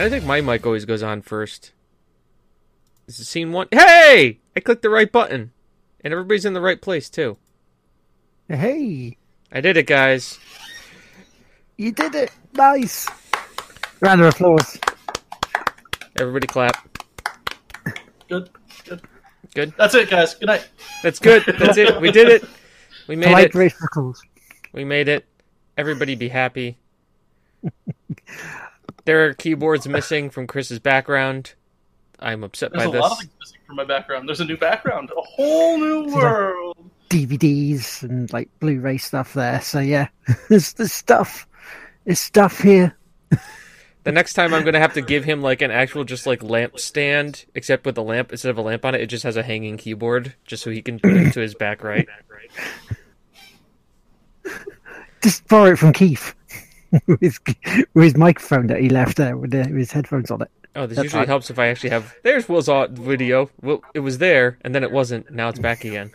And I think my mic always goes on first. This is scene one. Hey! I clicked the right button. And everybody's in the right place, too. Hey, I did it, guys. you did it. Nice. Round of applause. Everybody clap. Good. Good. Good. That's it, guys. Good night. That's good. That's it. We did it. We made Polite it. race applause. We made it. Everybody be happy. There are keyboards missing from Chris's background. I'm upset There's by this. There's a lot of things missing from my background. There's a new background. A whole new world. DVDs and like Blu-ray stuff there. So yeah, there's there's stuff. There's stuff here. The next time I'm gonna have to give him like an actual just like lamp stand, except with a lamp instead of a lamp on it, it just has a hanging keyboard, just so he can put it to his back right. Just borrow it from Keith. with, his, with his microphone that he left there with, the, with his headphones on it. Oh, this That's usually helps if I actually have. There's Will's video. Well, it was there, and then it wasn't. Now it's back again.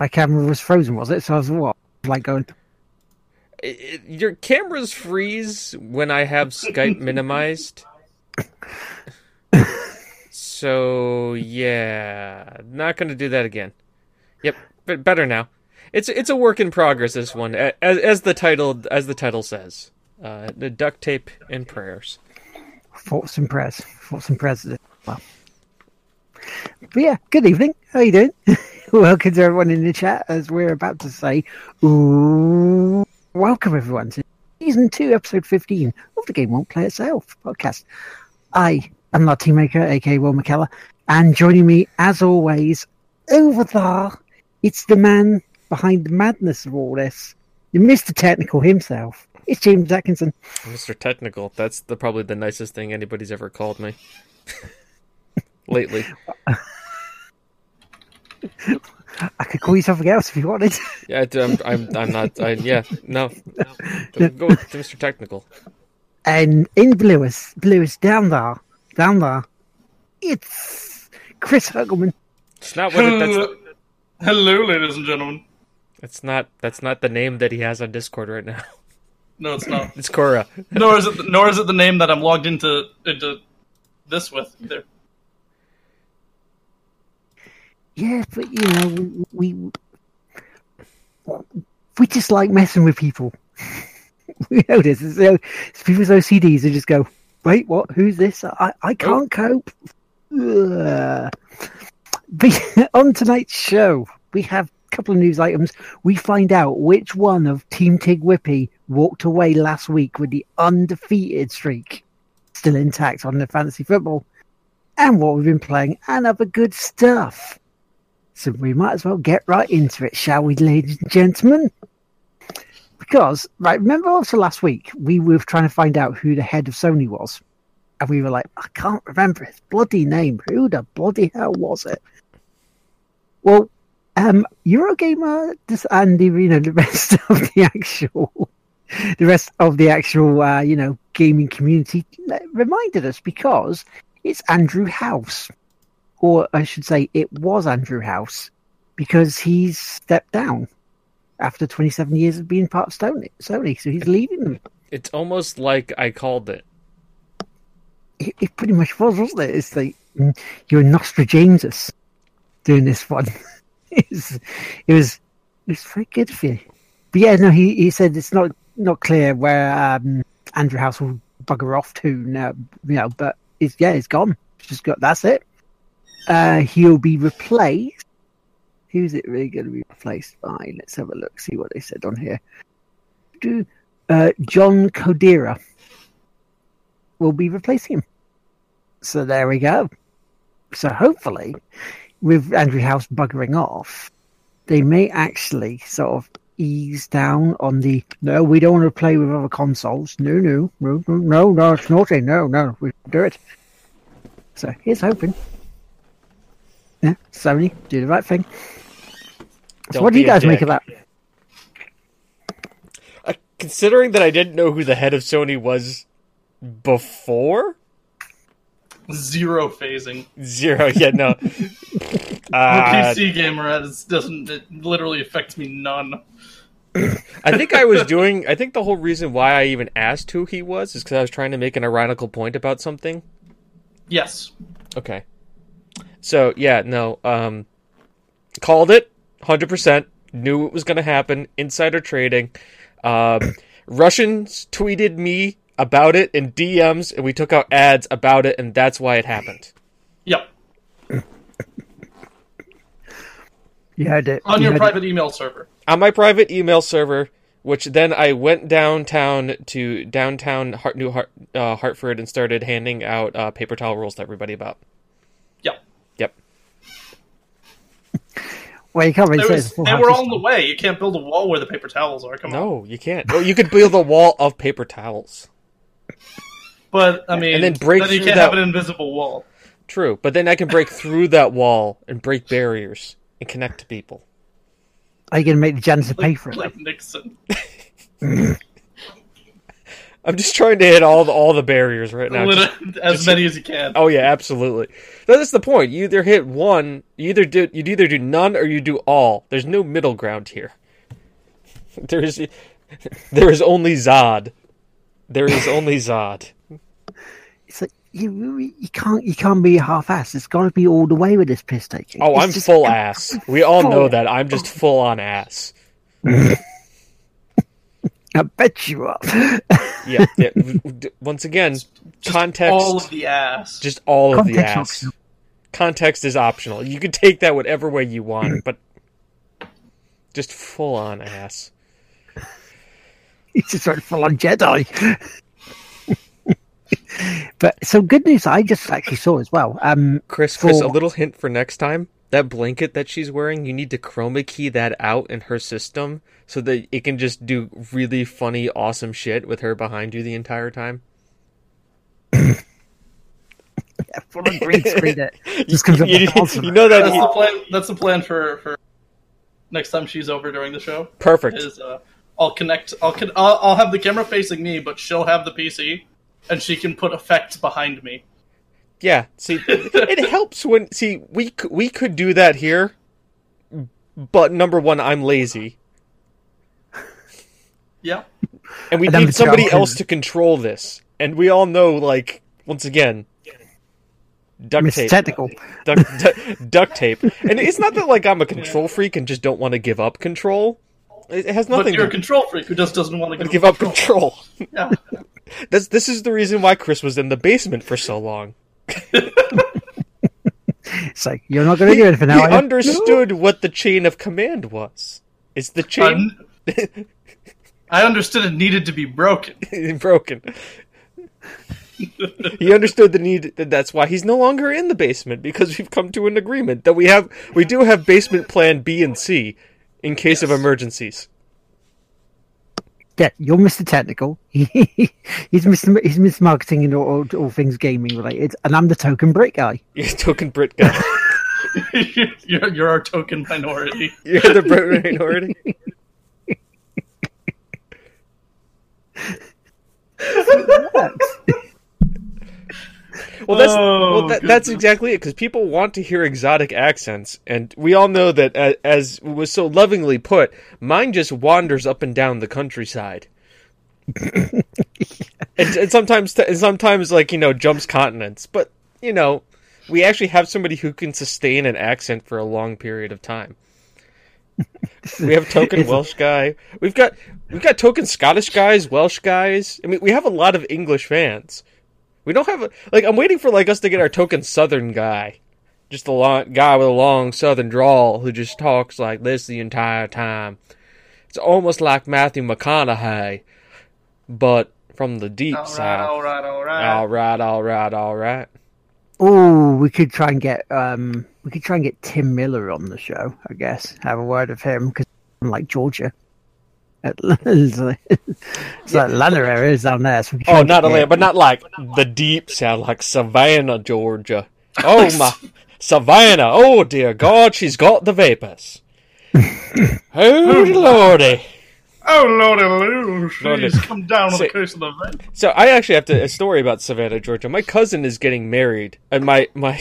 My camera was frozen, was it? So I was what? Like going, It- it- your cameras freeze when I have Skype minimized. So yeah, not gonna do that again. Yep, but better now. It's it's a work in progress. This one, as as the title as the title says, uh, the duct tape and prayers. thoughts and prayers. Thoughts and prayers. Well. But yeah, good evening. How are you doing? welcome to everyone in the chat as we're about to say, ooh, welcome everyone to season two, episode 15 of the Game Won't Play Itself podcast. I am team maker, aka Will McKellar, and joining me as always over there, it's the man behind the madness of all this, Mr. Technical himself. It's James Atkinson. Mr. Technical. That's the probably the nicest thing anybody's ever called me. Lately, I could call you something else if you wanted. yeah, I'm I'm, I'm not. I, yeah, no, no. Go with Mr. Technical. and in Blues, Blues down there, down there, it's Chris Hurgleman. It's not what it, that's. Hello, hello, ladies and gentlemen. That's not that's not the name that he has on Discord right now. No, it's not. It's Cora. nor is it. Nor is it the name that I'm logged into into this with either. Yeah, but you know, we we, we just like messing with people. we know this. It's, uh, you know, people's OCDs who just go, wait, what? Who's this? I I oh. can't cope. Ugh. But on tonight's show, we have a couple of news items. We find out which one of Team Tig Whippy walked away last week with the undefeated streak still intact on the fantasy football, and what we've been playing, and other good stuff. So we might as well get right into it, shall we, ladies and gentlemen? Because, right, remember also last week we were trying to find out who the head of Sony was, and we were like, I can't remember his bloody name. Who the bloody hell was it? Well, um, Eurogamer and the, you know the rest of the actual, the rest of the actual, uh, you know, gaming community reminded us because it's Andrew House or I should say, it was Andrew House, because he's stepped down after 27 years of being part of Sony. Sony so he's leaving them. It's almost like I called it. It, it pretty much was, wasn't it? It's like mm, you're Nostradamus doing this one. it, was, it was it was very good for you. But yeah, no, he, he said it's not not clear where um, Andrew House will bugger off to now, you know, but it's yeah, it's gone. Just got that's it. Uh, he'll be replaced. Who's it really going to be replaced by? Let's have a look, see what they said on here. Do uh, John Kodera will be replacing him. So there we go. So hopefully, with Andrew House buggering off, they may actually sort of ease down on the no, we don't want to play with other consoles. No, no, no, no, no, no, it's naughty. No, no, we do it. So here's hoping. Yeah, Sony, do the right thing. So Don't what do you be a guys make of that? Uh, considering that I didn't know who the head of Sony was before, Zero phasing. zero. Yeah, no. I'm a Uh, PC gamer. It doesn't. It literally affects me none. I think I was doing. I think the whole reason why I even asked who he was is because I was trying to make an ironical point about something. Yes. Okay. So yeah, no. Um, called it. Hundred percent. Knew it was going to happen. Insider trading. Um, Russians tweeted me about it in DMs, and we took out ads about it, and that's why it happened. Yep. You heard it. On you your heard private email server. on my private email server, which then I went downtown to downtown Hart, New Hart, uh, Hartford and started handing out uh, paper towel rolls to everybody about. Yep. Yep. It. Well, you can't really They, say was, it's a full they were system. on the way. You can't build a wall where the paper towels are. Come on. No, you can't. Well, you could build a wall of paper towels. But I mean, And then break you through can't that- have an invisible wall. True, but then I can break through that wall and break barriers and connect to people. Are you going to make the janitor pay for it? Like Nixon. I'm just trying to hit all the all the barriers right now. Just- as many as you can. oh yeah, absolutely. That's the point. You either hit one, you either do you either do none or you do all. There's no middle ground here. There is there is only Zod. There is only Zod. It's like you, you can't you can't be half-assed. It's got to be all the way with this piss taking. Oh, It's I'm just- full ass. We all know that. I'm just full on ass. I bet you are. Yeah. yeah. Once again, context. All of the ass. just all of the ass. optional. Context is optional. You can take that whatever way you want, but just full on ass. He's just sort of full on Jedi. but so good news I just actually saw as well. Um, Chris, Chris, a little hint for next time. That blanket that she's wearing, you need to chroma key that out in her system so that it can just do really funny, awesome shit with her behind you the entire time. yeah, full on green screen it. Just comes up you, with you know that That's you- the plan. That's the plan for for next time she's over during the show. perfect. Is uh, I'll connect. I'll, con- I'll I'll have the camera facing me, but she'll have the PC, and she can put effects behind me. Yeah, see, it helps when see we we could do that here, but number one, I'm lazy, Yeah. and we And need somebody job else to control this. And we all know, like once again, duct Mr. tape, Technical. duct, du- duct tape. And it's not that like I'm a control freak and just don't want to give up control. It it has But nothing you're a control freak who just doesn't want to give, give up control. Yeah. That's this is the reason why Chris was in the basement for so long. It's like you're not going to do it for now. he are you? understood what the chain of command was. It's the chain. Un- I understood it needed to be broken. broken. he understood the need. That's why he's no longer in the basement because we've come to an agreement that we have. We do have basement plan B and C in case of emergencies. Yeah, you're Mr. Technical. he's Mr. He's Mr. Marketing and all, all things gaming related, and I'm the token Brit guy. You're a token Brit guy. you're, you're our token minority. You're the Brit minority. Well, that's Oh, well, that, that's exactly it because people want to hear exotic accents, and we all know that as, as was so lovingly put, mine just wanders up and down the countryside, and, and sometimes and sometimes like you know jumps continents, but you know we actually have somebody who can sustain an accent for a long period of time. We have token Welsh guy. We've got we've got token Scottish guys, Welsh guys. I mean, we have a lot of English fans. We don't have a, like I'm waiting for like us to get our token Southern guy, just a long guy with a long Southern drawl who just talks like this the entire time. It's almost like Matthew McConaughey, but from the deep All right, south. all right, all right. all right, all right, all right. Oh, we could try and get um, we could try and get Tim Miller on the show. I guess have a word of him because I'm like Georgia. It's like, it's like Atlanta areas down there. So we could try Oh, and not get- Atlanta, but not like the deep south, like Savannah, Georgia. Oh my, Savannah! Oh dear God, she's got the vapors. oh lordy! Oh lordy, loo, Lordy. she's come down on the coast of the vent. So I actually have to a story about Savannah, Georgia. My cousin is getting married, and my my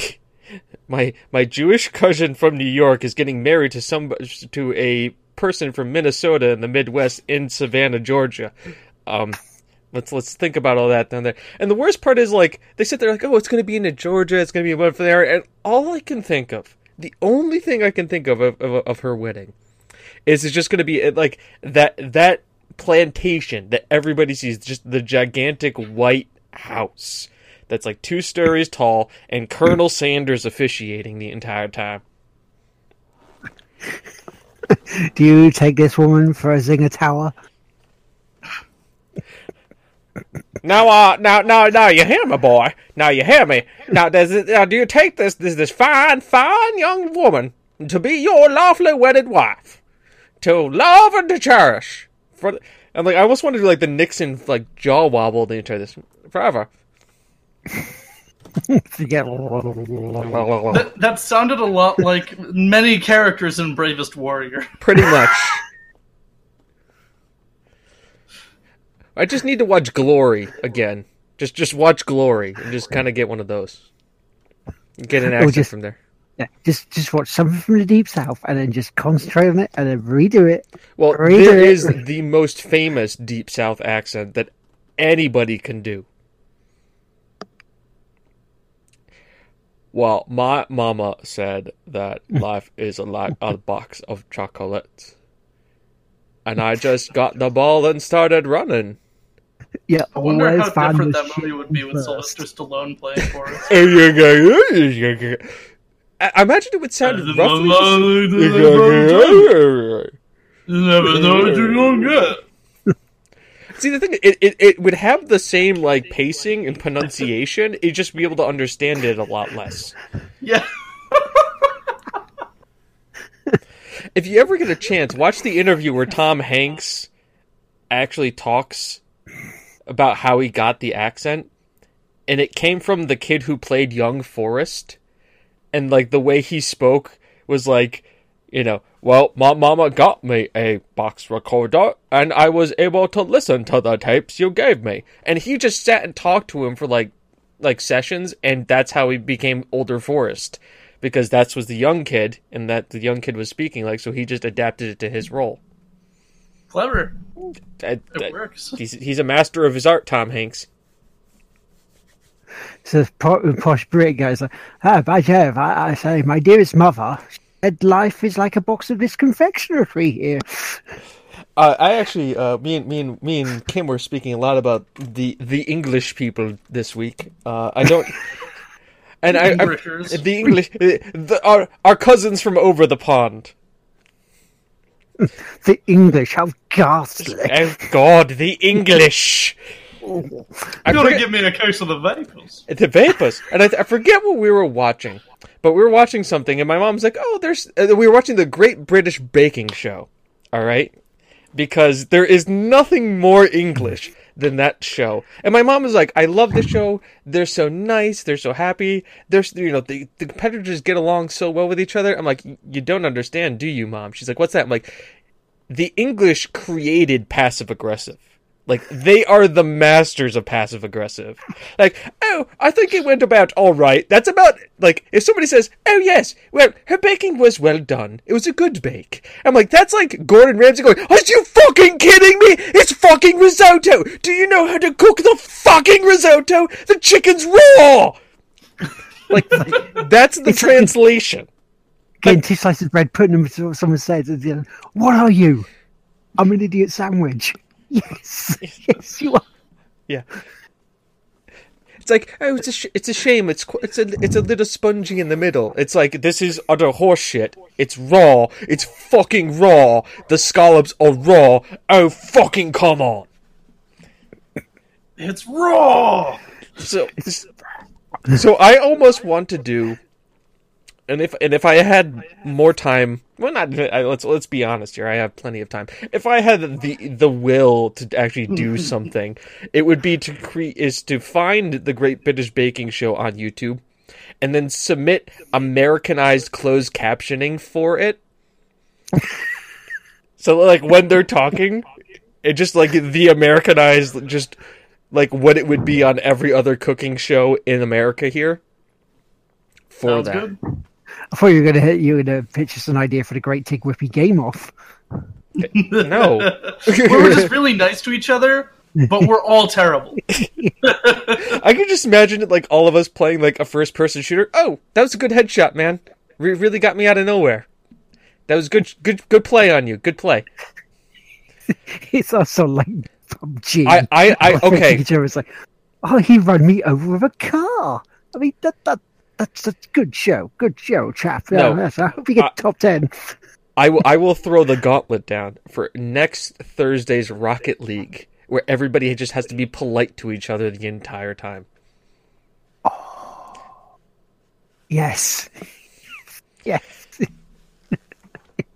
my my Jewish cousin from New York is getting married to some to a person from Minnesota in the Midwest in Savannah, Georgia. Um, let's let's think about all that down there. And the worst part is like they sit there like, oh, it's going to be in Georgia, it's going to be one from there, and all I can think of, the only thing I can think of of, of, of her wedding, is it's just going to be like that that plantation that everybody sees, just the gigantic white house that's like two stories tall, and Colonel Sanders officiating the entire time. Do you take this woman for a zinger tower? Now, uh, now, now, now, you hear me, boy. Now you hear me. Now, does it, now, do you take this, this, this fine, fine young woman to be your lawfully wedded wife, to love and to cherish? For, and like, I almost want to do like the Nixon like jaw wobble the entire this forever. Forget. That, that sounded a lot like many characters in Bravest Warrior. Pretty much. I just need to watch Glory again. Just, just watch Glory and just kind of get one of those. Get an accent just- from there. Yeah, just just watch something from the deep south and then just concentrate on it and then redo it. Well, Read there it. is the most famous Deep South accent that anybody can do. Well, my mama said that life is like a box of chocolates. And I just got the ball and started running. Yeah, I wonder how different that movie would be with. Sylvester Stallone playing for us. I I imagine it would sound roughly. Never know what you're gonna get. See the thing, it, it it would have the same like pacing and pronunciation. It'd just be able to understand it a lot less. Yeah. If you ever get a chance, watch the interview where Tom Hanks actually talks about how he got the accent, and it came from the kid who played young Forrest, and like the way he spoke was like, you know, well, my mama got me a box recorder, and I was able to listen to the tapes you gave me, and he just sat and talked to him for like, like sessions, and that's how he became older Forrest. Because that's was the young kid, and that the young kid was speaking like, so he just adapted it to his role. Clever. I- It I- works. he's he's a master of his art, Tom Hanks. So po- posh Brit goes, ah, by Jove, I, I say, my dearest mother, said life is like a box of this confectionery here. Uh, I actually, uh, me and me and me and Kim were speaking a lot about the the English people this week. Uh, I don't, and I, I the English, uh, the, our our cousins from over the pond. The English, how ghastly. Oh God, the English. You gotta forget- give me a case of the vapors. the vapors, and I, I forget what we were watching, but we were watching something, and my mom's like, "Oh, there's." Uh, we were watching the Great British Baking Show. All right, because there is nothing more English than that show. And my mom was like, "I love the show. They're so nice. They're so happy. They're you know the the competitors get along so well with each other." I'm like, "You don't understand, do you, mom?" She's like, "What's that?" I'm like, "The English created passive aggressive." Like they are the masters of passive aggressive. Like, oh, I think it went about all right. That's about like if somebody says, "Oh yes, well, her baking was well done. It was a good bake." I'm like, that's like Gordon Ramsay going, "Are you fucking kidding me? It's fucking risotto. Do you know how to cook the fucking risotto? The chicken's raw." Like that's the translation. Getting two slices of bread, putting them to what someone says, and then, what are you? I'm an idiot sandwich. Yes, yes, you are. Yeah. It's like, oh, it's a sh- it's a shame. It's qu- it's a it's a little spongy in the middle. It's like this is utter horseshit. It's raw. It's fucking raw. The scallops are raw. Oh, fucking come on. It's raw. So, so I almost want to do, and if and if I had more time, well, not I- let's let's be honest here. I have plenty of time. If I had the the will to actually do something, it would be to create is to find the Great British Baking Show on YouTube, and then submit Americanized closed captioning for it. so like when they're talking, it just like the Americanized just like what it would be on every other cooking show in America here. For Sounds that. good. I thought you were gonna hit you were gonna pitch us an idea for the Great Tig Whippy game off. No. we're just really nice to each other, but we're all terrible. I can just imagine it like all of us playing like a first person shooter. Oh, that was a good headshot, man. Re- really got me out of nowhere. That was good good good play on you. Good play. It's also like PUBG. I I, I okay. Each other like, oh, he run me over with a car. I mean, that that that's a good show. Good show, chap. Yeah, No. yes, I hope you get Uh, top ten. I will I will throw the gauntlet down for next Thursday's Rocket League where everybody just has to be polite to each other the entire time. Yes. yes.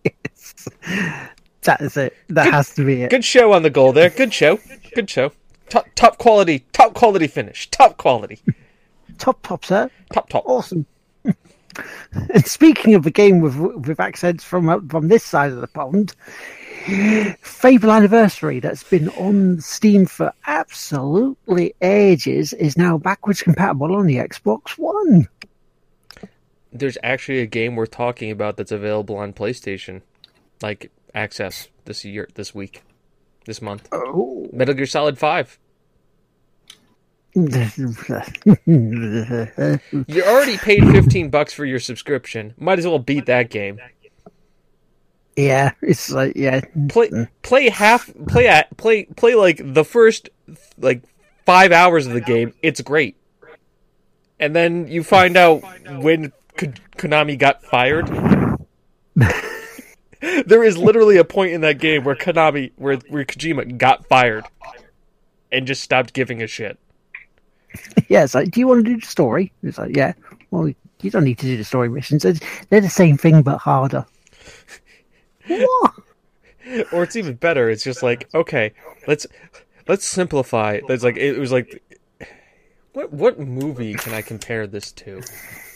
yes. That is it. That has to be it. Good show on the goal there. Good show. Good show. Top top quality. Top quality finish. Top quality. Top top, sir. Top top. Awesome. and speaking of a game with with accents from uh, from this side of the pond, Fable Anniversary, that's been on Steam for absolutely ages, is now backwards compatible on the Xbox One. There's actually a game we're talking about that's available on PlayStation, like access this year, this week, this month. Oh. Metal Gear Solid Five. You already paid fifteen bucks for your subscription. Might as well beat that game. yeah, it's like yeah, Play play half play at play play like the first like five hours of the game. It's great, and then you find out when Konami got fired. there is literally a point in that game where Konami where where Kojima got fired and just stopped giving a shit. yeah. It's like, do you want to do the story? It's like, yeah. Well, you don't need to do the story missions. They're, the same thing but harder. what? or it's even better. It's just like, okay, let's let's simplify. There's like it was like, what what movie can I compare this to?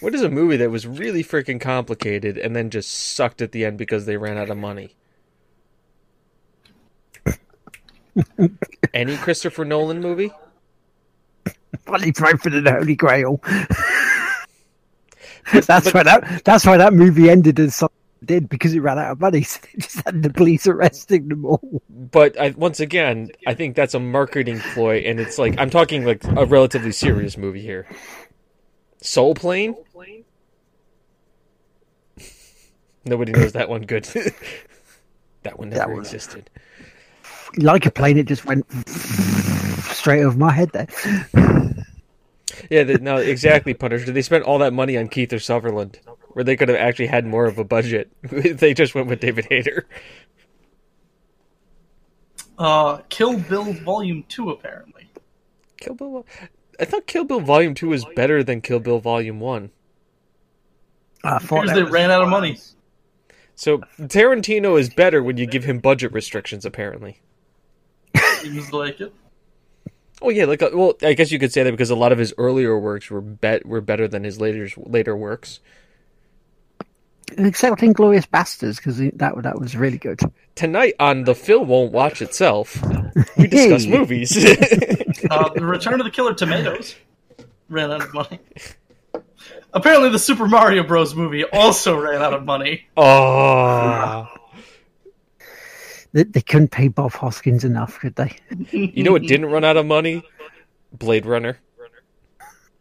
What is a movie that was really freaking complicated and then just sucked at the end because they ran out of money? Any Christopher Nolan movie? Bloody right for the Holy Grail. that's why that that's why that movie ended as did because it ran out of money. So they just had the police arresting them all. But I, once again, I think that's a marketing ploy, and it's like I'm talking like a relatively serious movie here. Soul Plane. Nobody knows that one. Good. that one never one- existed. Like a plane, it just went straight over my head there. Yeah, they, no, exactly, Punisher. They spent all that money on Kiefer Sutherland, where they could have actually had more of a budget. they just went with David Hayter. Uh, Kill Bill Volume Two, apparently. Kill Bill. I thought Kill Bill Volume Two was better than Kill Bill Volume One. I thought Because that they ran out of money. So Tarantino is better when you give him budget restrictions. Apparently. Seems like it. Oh yeah, like uh, well, I guess you could say that because a lot of his earlier works were bet were better than his later later works. except Inglourious Basterds because that that was really good. Tonight on the film won't watch itself. We discuss movies. Uh, the Return of the Killer Tomatoes ran out of money. Apparently, the Super Mario Bros. movie also ran out of money. oh, They, they couldn't pay Bob Hoskins enough, could they? you know what didn't run out of money? Blade Runner.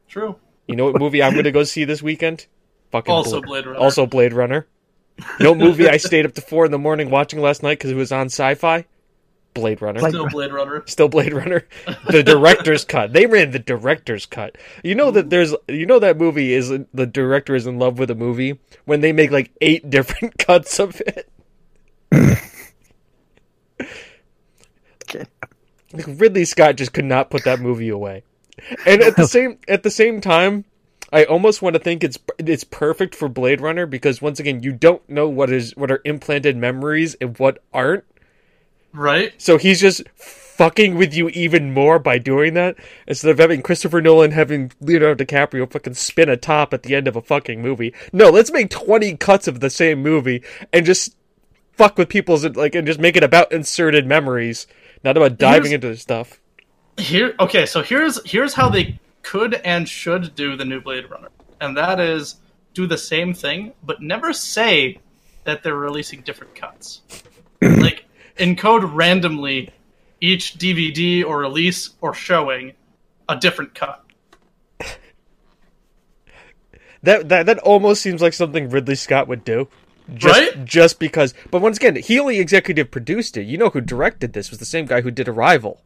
True. You know what movie I'm going to go see this weekend? Fucking Also Bla- Blade Runner. Also Blade Runner. You know what movie I stayed up to four in the morning watching last night because it was on Sci-Fi? Blade Runner. Blade- Still Blade Runner. Still Blade Runner. The director's cut. They ran the director's cut. You know that there's you know that movie is the director is in love with a movie when they make like eight different cuts of it. Like Ridley Scott just could not put that movie away. And at the same at the same time, I almost want to think it's it's perfect for Blade Runner because once again, you don't know what is what are implanted memories and what aren't. Right? So he's just fucking with you even more by doing that instead of having Christopher Nolan having Leonardo DiCaprio fucking spin a top at the end of a fucking movie. No, let's make 20 cuts of the same movie and just fuck with people's like and just make it about inserted memories, not about diving Here's- into the stuff. Here, okay. So here's here's how they could and should do the new Blade Runner, and that is do the same thing, but never say that they're releasing different cuts. like encode randomly each DVD or release or showing a different cut. That that that almost seems like something Ridley Scott would do. Just, Right? Just because, but once again, he only executive produced it. You know who directed this was the same guy who did Arrival.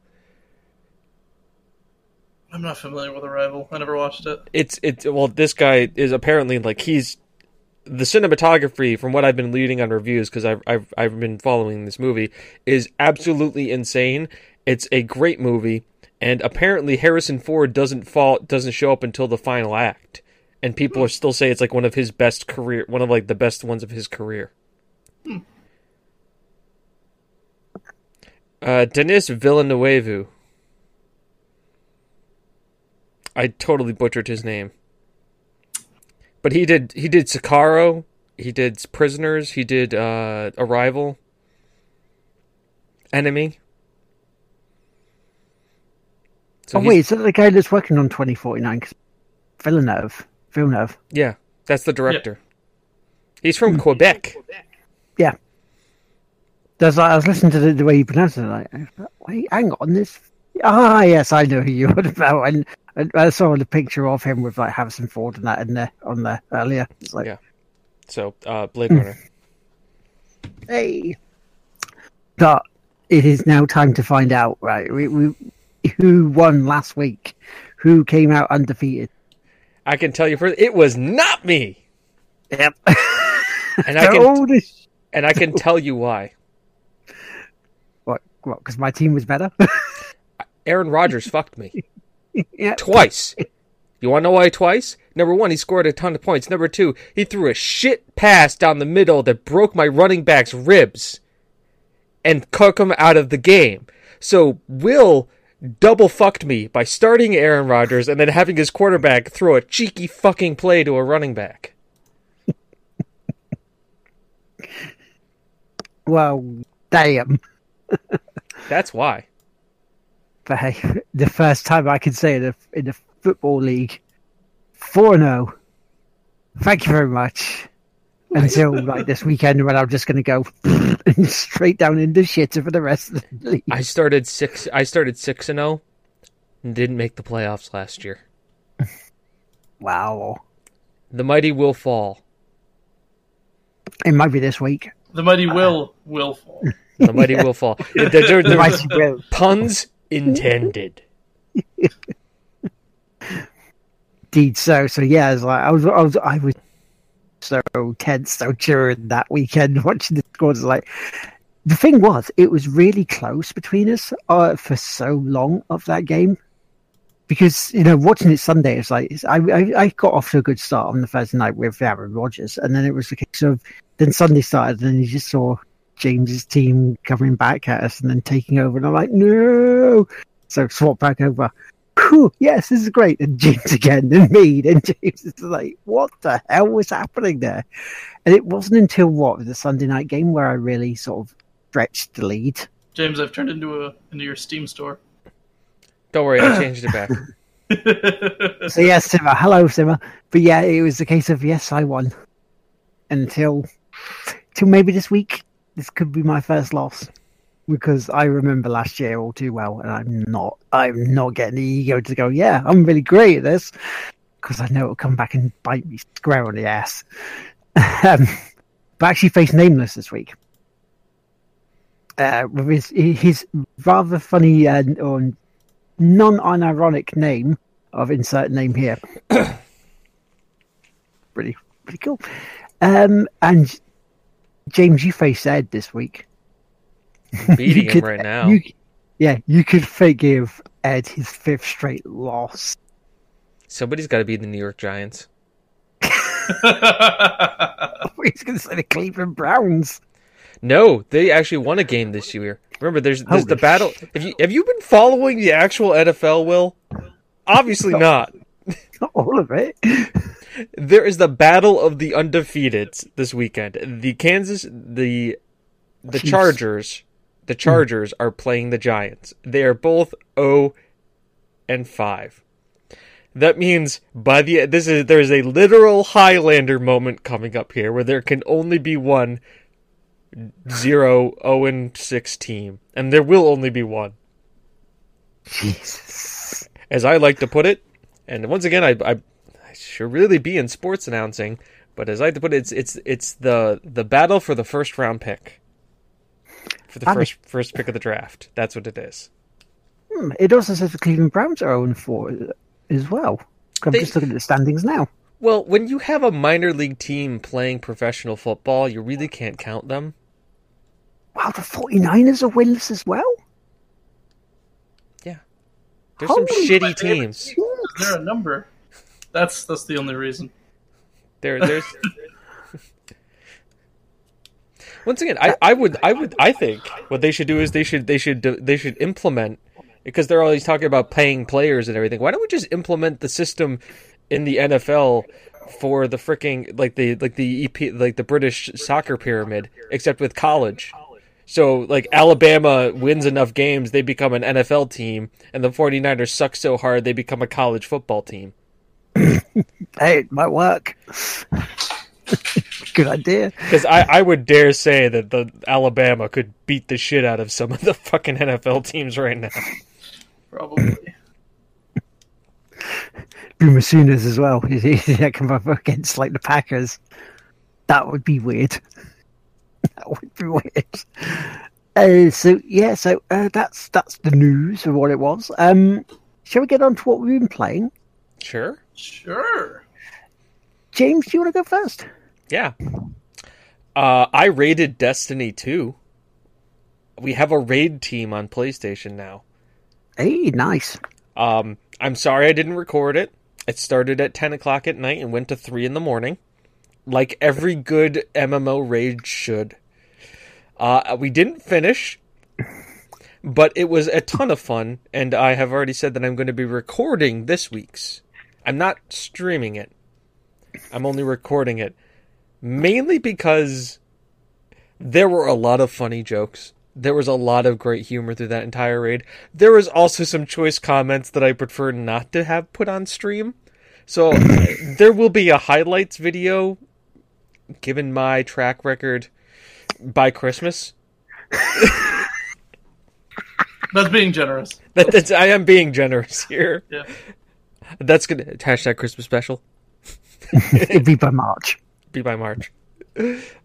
I'm not familiar with Arrival. I never watched it. It's it's well, this guy is apparently like he's the cinematography from what I've been reading on reviews because I've I've I've been following this movie is absolutely insane. It's a great movie, and apparently Harrison Ford doesn't fall doesn't show up until the final act, and people are still say it's like one of his best career, one of like the best ones of his career. Uh, Denis Villeneuve. I totally butchered his name. But he did he did Sicario, he did Prisoners, he did uh Arrival, Enemy. So oh wait, is that the guy that's working on 2049? 'Cause Villeneuve. Villeneuve. yeah, that's the director. He's from Quebec. Yeah. There's I was listening to the, the way you pronounced it. Like, wait, hang on, this. Ah, yes, I know who you're on about. And, and I saw the picture of him with like Harrison Ford and that in there on there earlier. It's like, Yeah. So uh Blade Runner. hey. But it is now time to find out, right? We, we who won last week? Who came out undefeated? I can tell you for it was not me. Yep. And I can and I can tell you why. what? What? Because my team was better. Aaron Rodgers fucked me. yeah. twice. You want to know why twice? Number one, he scored a ton of points. Number two, he threw a shit pass down the middle that broke my running back's ribs and took him out of the game. So Will double fucked me by starting Aaron Rodgers and then having his quarterback throw a cheeky fucking play to a running back. Well, damn. That's why. But hey, the first time I can say in the, in the football league, 4 0. Thank you very much. Until like this weekend when I'm just going to go straight down into shitter for the rest of the league. I started six. I started six and zero, and didn't make the playoffs last year. Wow. The mighty will fall. It might be this week. The mighty uh-huh. will will fall. The mighty will fall. There- there- The mighty will. puns intended. Indeed so. So yeah, it's like I was, I was, I was so tense, so during that weekend watching the scores. Like the thing was, it was really close between us uh, for so long of that game. Because you know, watching it Sunday, it's like it's, I, I I got off to a good start on the Thursday night with Aaron Rodgers, and then it was the case of then Sunday started, and you just saw James's team coming back at us and then taking over, and I'm like, no. So swap back over. Whew, yes, this is great. And James again, and me, and James is like, what the hell was happening there? And it wasn't until what the Sunday night game where I really sort of stretched the lead. James, I've turned into a into your Steam store. Don't worry, I changed it back. So yes, Simmer, hello Simmer. But yeah, it was a case of yes, I won. Until, till maybe this week, this could be my first loss because I remember last year all too well, and I'm not, I'm not getting the ego to go. Yeah, I'm really great at this because I know it'll come back and bite me square on the ass. um, but actually face Nameless this week. Uh, with his his rather funny uh, or non-unironic name of insert name here. really, pretty cool. Um, and James, you face Ed this week. Beating him could- right now. you- yeah, you could forgive Ed his fifth straight loss. Somebody's got to be the New York Giants. He's going to say the Cleveland Browns. No, they actually won a game this year. Remember, there's there's the battle. shit. Have you have you been following the actual NFL? Will obviously not. Not all of it. There is the battle of the undefeateds this weekend. The Kansas, the the. Chargers, the hmm. Chargers are playing the Giants. They are both zero and five. that means by the this is there's a literal Highlander moment coming up here where there can only be one zero zero and six team, and there will only be one, Jesus. as I like to put it. And once again, I, I, I should really be in sports announcing, but as I like to put it, it's it's it's the the battle for the first round pick, for the I mean- first first pick of the draft. That's what it is. Hmm, It also says the Cleveland Browns are 0 4 as well. I'm They- just looking at the standings now. Well, when you have a minor league team playing professional football, you really can't count them. Wow, the 49ers are winless as well? Yeah. There's some shitty teams. Is there a number? That's that's the only reason. There, there's. Once again, I, I would, I would, I think what they should do is they should, they should, they should implement because they're always talking about paying players and everything. Why don't we just implement the system in the NFL for the freaking like the like the EP like the British soccer pyramid, except with college. So like Alabama wins enough games, they become an NFL team, and the 49ers suck so hard they become a college football team. Hey, it might work. Good idea. Because I, I would dare say that the Alabama could beat the shit out of some of the fucking NFL teams right now. Probably. Boomer Sooners as well. That come up against like the Packers. That would be weird. That would be weird. Uh, so yeah, so uh, that's that's the news of what it was. Um, shall we get on to what we've been playing? Sure. Sure. James, do you want to go first? Yeah. Uh, I raided Destiny 2. We have a raid team on PlayStation now. Hey, nice. Um, I'm sorry I didn't record it. It started at 10 o'clock at night and went to 3 in the morning. Like every good MMO raid should. Uh, we didn't finish, but it was a ton of fun, and I have already said that I'm going to be recording this week's. I'm not streaming it. I'm only recording it. Mainly because there were a lot of funny jokes. There was a lot of great humor through that entire raid. There was also some choice comments that I prefer not to have put on stream. So there will be a highlights video given my track record by Christmas. That's being generous. That, that's I am being generous here. Yeah. That's gonna hashtag Christmas special. It'd be by March. Be by March.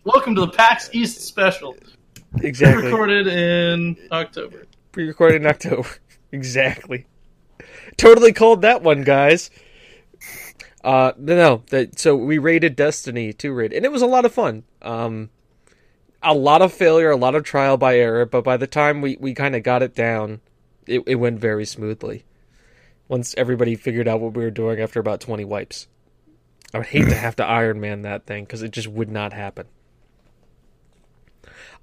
Welcome to the PAX East special. Exactly. Recorded in October. Pre-recorded in October. exactly. Totally called that one, guys. Uh, no, no. That, so we raided Destiny 2 raid, and it was a lot of fun. Um, a lot of failure, a lot of trial by error, but by the time we, we kind of got it down, it, it went very smoothly. Once everybody figured out what we were doing after about 20 wipes. I would hate to have to Iron Man that thing, because it just would not happen.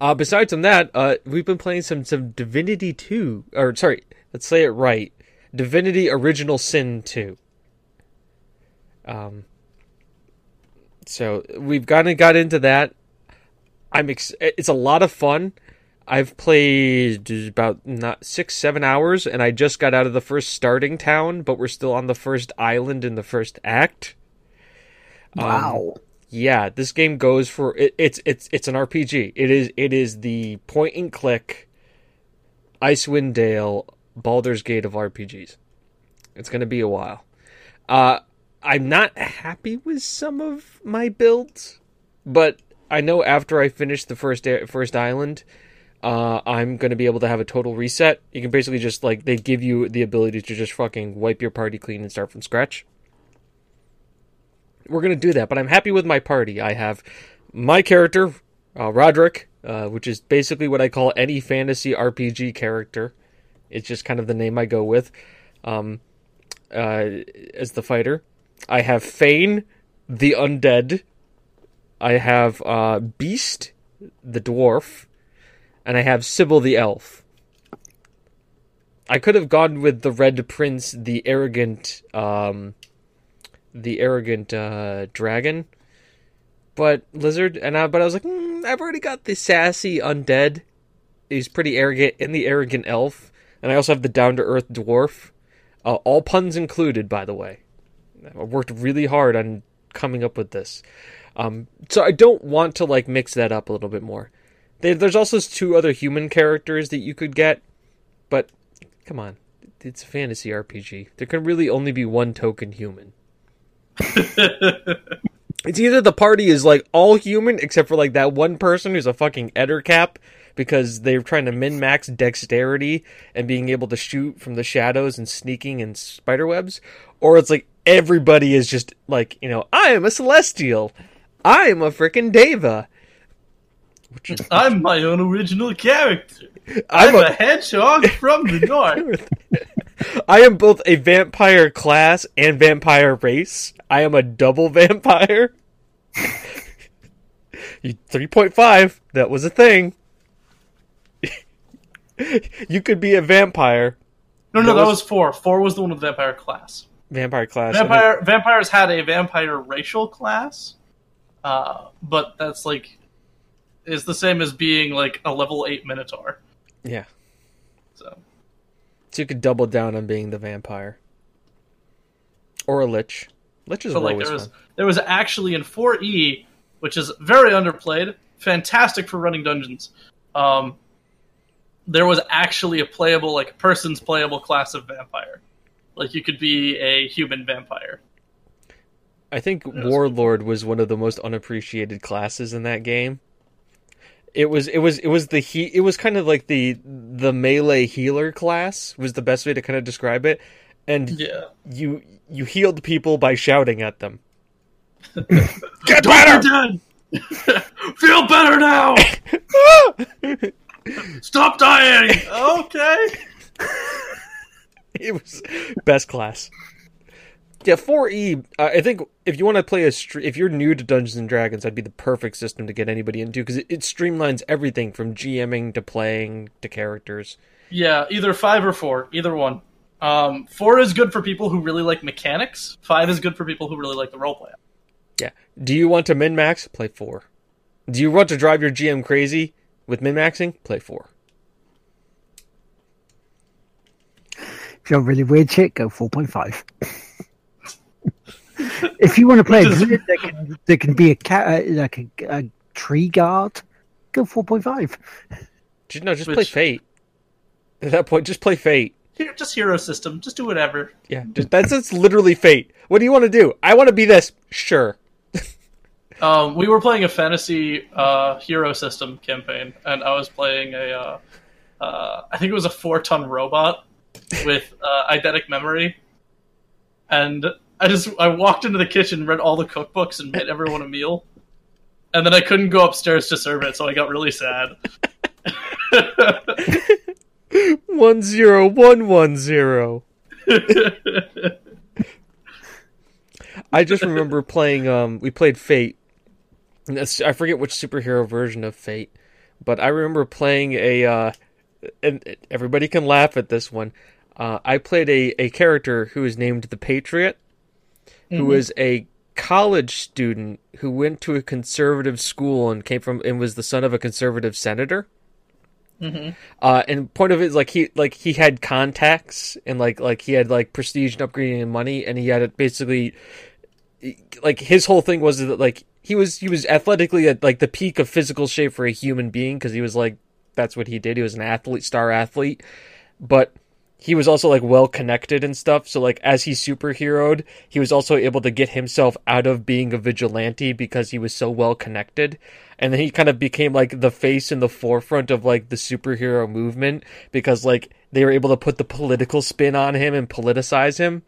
Uh, besides from that, uh, we've been playing some some Divinity 2, or sorry, let's say it right, Divinity Original Sin 2. Um, so we've kind of got into that. I'm ex- it's a lot of fun. I've played about not six seven hours, and I just got out of the first starting town, but we're still on the first island in the first act. Um, Wow. yeah, this game goes for it, it's it's it's an RPG. It is it is the point and click Icewind Dale Baldur's Gate of RPGs. It's going to be a while. Uh I'm not happy with some of my builds, but I know after I finish the first first island, uh, I'm gonna be able to have a total reset. You can basically just like they give you the ability to just fucking wipe your party clean and start from scratch we're gonna do that. But I'm happy with my party. I have my character, uh, Roderick, uh, which is basically what I call any fantasy RPG character. It's just kind of the name I go with. Um, uh, as the fighter, I have Fane, the undead. I have uh, Beast, the dwarf, and I have Sebille, the elf. I could have gone with the Red Prince, the arrogant. Um, the arrogant uh, dragon, but lizard, and I, but I was like, mm, I've already got the sassy undead. He's pretty arrogant, and the arrogant elf, and I also have the down to earth dwarf. Uh, all puns included, by the way. I worked really hard on coming up with this. Um, so I don't want to like mix that up a little bit more. There's also two other human characters that you could get, but come on, it's a fantasy RPG. There can really only be one token human. it's either the party is like all human except for like that one person who's a fucking ettercap because they're trying to min max dexterity and being able to shoot from the shadows and sneaking and spider webs, or it's like everybody is just like you know I am a celestial, I am a freaking deva. Is, I'm my own original character. I'm I'm, a- a hedgehog from the north. I am both a vampire class and vampire race. I am a double vampire. you 3.5, that was a thing. you could be a vampire, No, no, That that was- was four. Four was the one with vampire class. vampire class. and then- Vampire vampires had a vampire racial class, uh, but that's like is the same as being like a level eight minotaur. yeah. So So you could double down on being the vampire. Or a lich. Liches were like there was fun. there was actually in four E, which is very underplayed, fantastic for running dungeons. Um, there was actually a playable like a person's playable class of vampire. Like you could be a human vampire. I think was- Warlord was one of the most unappreciated classes in that game. It was it was it was the he it was kind of like the the melee healer class was the best way to kind of describe it. And Yeah. you you healed people by shouting at them. Get Don't dead. Feel better now. Stop dying. Okay. it was best class. Yeah, 4E. Uh, I think if you want to play a stre- if you're new to Dungeons and Dragons, that'd be the perfect system to get anybody into because it, it streamlines everything from GMing to playing to characters. Yeah, either five or four, either one. Um, four is good for people who really like mechanics. Five is good for people who really like the roleplay. Yeah. Do you want to min max? Play four. Do you want to drive your GM crazy with min maxing? Play four. If you want really weird shit, go 4.5. if you want to play a Which druid that can, that can be a cat, uh, like a, a tree guard, go 4.5. No, just play Fate. At that point, just play Fate. Here, just hero system. Just do whatever. Yeah, just, that's that's literally Fate. What do you want to do? I want to be this. Sure. Um, we were playing a fantasy uh, hero system campaign, and I was playing a, uh, uh, I think it was a four-ton robot with uh, eidetic memory, and I just I walked into the kitchen, read all the cookbooks, and made everyone a meal, and then I couldn't go upstairs to serve it, so I got really sad. One zero one one zero. I just remember playing. Um, we played Fate. I forget which superhero version of Fate, but I remember playing a. Uh, and everybody can laugh at this one. Uh, I played a, a character who is named the Patriot, who is a college student who went to a conservative school and came from and was the son of a conservative senator. Uh, and point of it is like he like he had contacts and like like he had like prestige and upgrading and money and he had it basically like his whole thing was that like he was he was athletically at like the peak of physical shape for a human being because he was like that's what he did. He was an athlete star athlete. But he was also like well connected and stuff so like as he superheroed he was also able to get himself out of being a vigilante because he was so well connected. And then he kind of became like the face in the forefront of like the superhero movement because like they were able to put the political spin on him and politicize him.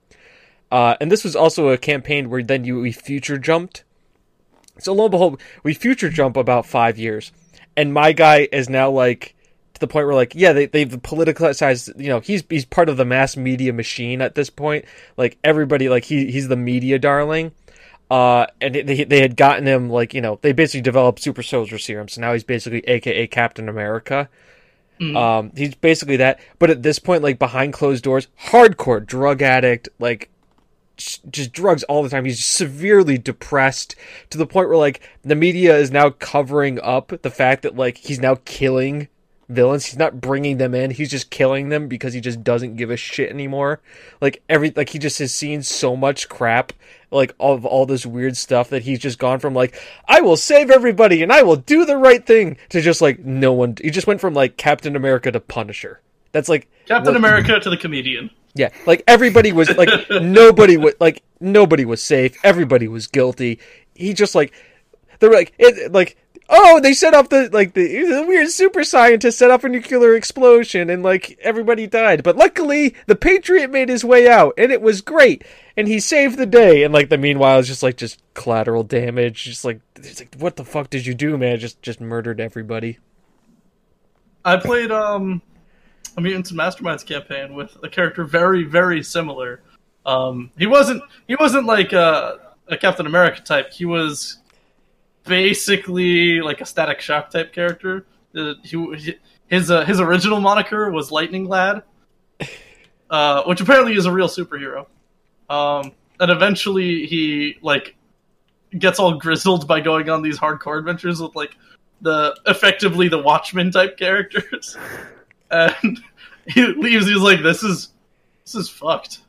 Uh, and this was also a campaign where then you we future jumped. So lo and behold we future jump about five years. And my guy is now like the point where like yeah they, they've politicized you know he's he's part of the mass media machine at this point. Like everybody like he he's the media darling. Uh and they, they had gotten him like you know they basically developed super soldier serum. So now he's basically aka captain america. Um he's basically that. But at this point like behind closed doors hardcore drug addict like just drugs all the time. He's severely depressed to the point where like the media is now covering up the fact that like he's now killing villains. He's not bringing them in. He's just killing them because he just doesn't give a shit anymore. Like every like he just has seen so much crap like of all this weird stuff that he's just gone from like I will save everybody and I will do the right thing to just like no one. He just went from like Captain America to Punisher. That's like Captain what- America to the comedian. yeah, like everybody was like nobody was like nobody was safe. Everybody was guilty. He just like they were like it like oh they set up the like the, the weird super scientist set up a nuclear explosion and like everybody died. But luckily the Patriot made his way out and it was great and he saved the day. And like the meanwhile it's just like just collateral damage. Just like it's like what the fuck did you do, man? Just just murdered everybody. I played um, a Mutants and Masterminds campaign with a character very, very similar. Um, he wasn't he wasn't like a, a Captain America type. He was basically like a Static Shock type character. Uh, he, his uh, his original moniker was Lightning Lad, uh, which apparently is a real superhero. Um, and eventually he like gets all grizzled by going on these hardcore adventures with like the effectively the Watchmen type characters, and he leaves. He's like, "This is this is fucked.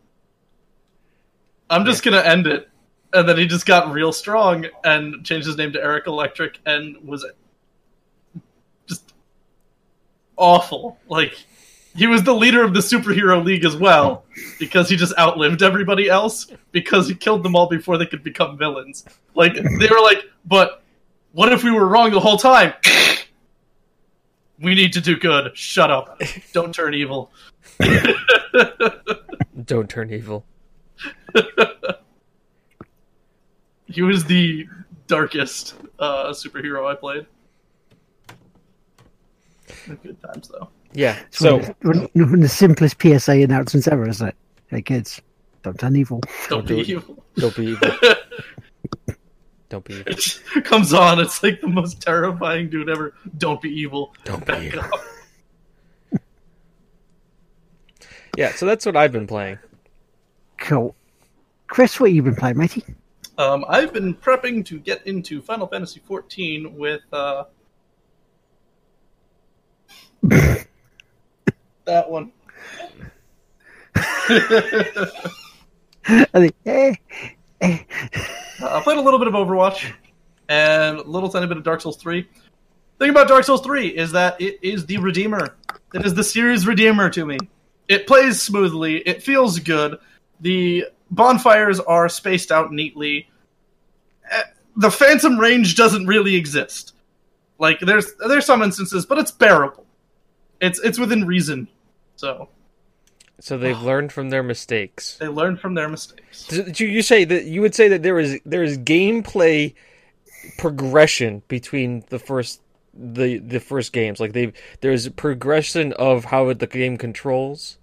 I'm just gonna end it." And then he just got real strong and changed his name to Eric Electric and was just awful. Like he was the leader of the superhero league as well because he just outlived everybody else because he killed them all before they could become villains. Like they were like, but what if we were wrong the whole time? we need to do good. Shut up. Don't turn evil. Don't turn evil. He was the darkest uh, superhero I played. Good times though. Yeah. So So one, one of the simplest PSA announcements ever, isn't it? Hey kids, don't turn evil. Don't do be it. evil. don't be evil. Don't be evil. It comes on. It's like the most terrifying dude ever. Don't be evil. Don't be Back evil. up. Yeah, so that's what I've been playing. Cool. Chris, what have you been playing, matey? Um, I've been prepping to get into Final Fantasy XIV with uh, that one. I think, eh, eh. Uh, I played a little bit of Overwatch and a little tiny bit of Dark Souls 3. Thing about Dark Souls 3 is that it is the Redeemer. It is the series Redeemer to me. It plays smoothly, it feels good. The bonfires are spaced out neatly. Eh, The phantom range doesn't really exist. Like there's there's some instances, but it's bearable. It's it's within reason. So So they've learned from their mistakes. they learn from their mistakes. Did you, you say that you would say that there is there is gameplay progression between the first the the first games like they there's progression of how the game controls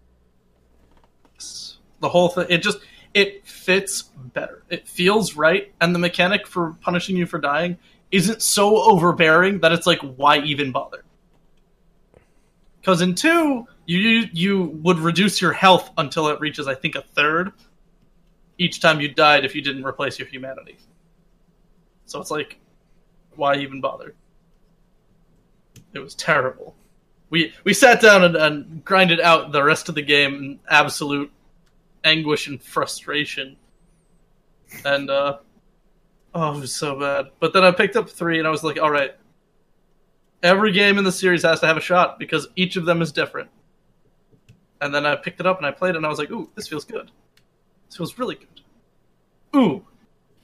the whole thing it just it fits better. It feels right and the mechanic for punishing you for dying isn't so overbearing that it's like why even bother? Because in two you you would reduce your health until it reaches i think a third each time you died if you didn't replace your humanity. So it's like why even bother? It was terrible. We we sat down and, and grinded out the rest of the game in absolute anguish and frustration. And uh oh, it was so bad. But then I picked up three and I was like, all right. Every game in the series has to have a shot because each of them is different. And then I picked it up and I played it and I was like, ooh, this feels good. This feels really good. Ooh.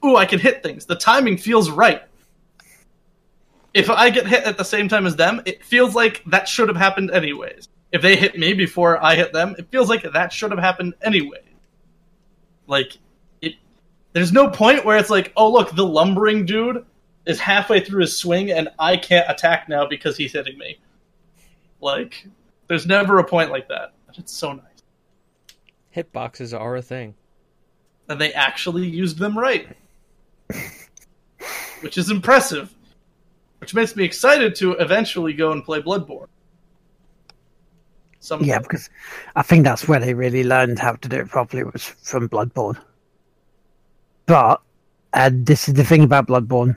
Ooh, I can hit things. The timing feels right. If I get hit at the same time as them, it feels like that should have happened anyways. If they hit me before I hit them, it feels like that should have happened anyway. Like it there's no point where it's like, "Oh, look, the lumbering dude is halfway through his swing and I can't attack now because he's hitting me." Like there's never a point like that. It's so nice. hitboxes are a thing And they actually used them right. Which is impressive. Which makes me excited to eventually go and play Bloodborne. Some Yeah, because I think that's where they really learned how to do it properly was from Bloodborne. But, and this is the thing about Bloodborne,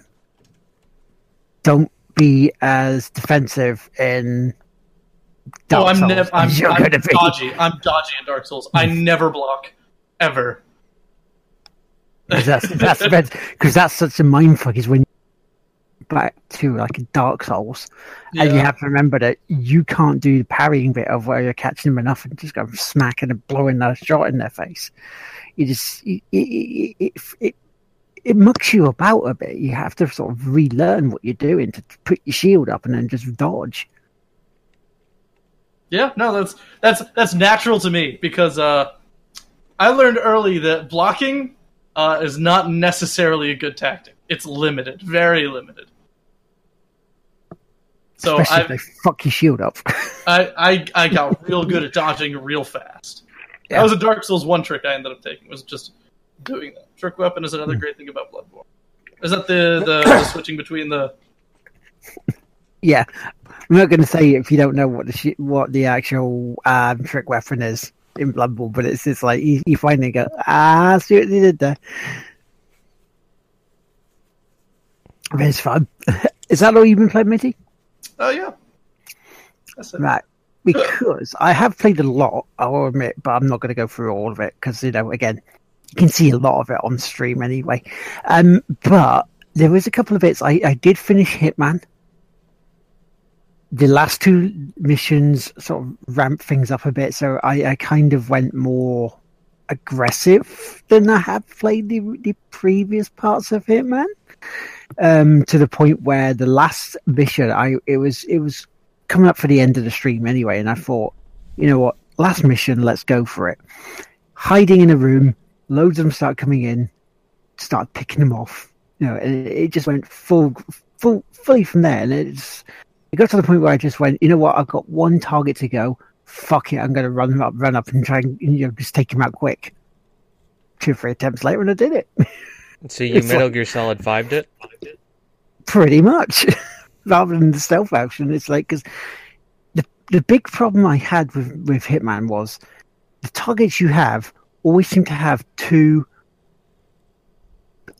don't be as defensive in Dark oh, I'm never. I'm, you're I'm gonna be. dodgy. I'm dodgy in Dark Souls. I never block, ever. 'Cause that's that's because that's such a mindfuck. Is when back to like a Dark Souls, and you have to remember that you can't do the parrying bit of where you're catching them enough and just go smacking and blowing a shot in their face. You just it it, it, it it mucks you about a bit. You have to sort of relearn what you're doing to put your shield up and then just dodge. Yeah, no, that's that's that's natural to me because uh, I learned early that blocking uh, is not necessarily a good tactic. It's limited, very limited. So Especially I, if they fuck your shield up. I I I got real good at dodging real fast. Yeah. That was a Dark Souls one trick I ended up taking was just doing that. Trick weapon is another Hmm. great thing about Bloodborne. Is that the the, the switching between the Yeah, I'm not going to say if you don't know what the shi what the actual um, trick weapon is in Bloodborne, but it's just like you, you find it go, ah, see what they did there. But it's fun. is that all you've been playing, Mitty? Oh yeah. That's it. Right. Because I have played a lot, I'll admit, but I'm not going to go through all of it because, you know, again, you can see a lot of it on stream anyway. Um, but there was a couple of bits. I, I did finish Hitman. The last two missions sort of ramped things up a bit, so I, I kind of went more aggressive than I had played the, the previous parts of Hitman. Um, to the point where the last mission, I it was it was coming up for the end of the stream anyway, and I thought, you know what, last mission, let's go for it. Hiding in a room, loads of them start coming in, start picking them off. You know, and it, just went full, full, fully from there, and it's it got to the point where I just went, you know what, I've got one target to go. Fuck it, I'm going to run up, run up, and try and you know just take him out quick. Two, three attempts later, and I did it. So you It's Metal like- Gear Solid vibed it? pretty much. Rather than the stealth action it's like because the the big problem i had with with hitman was the targets you have always seem to have two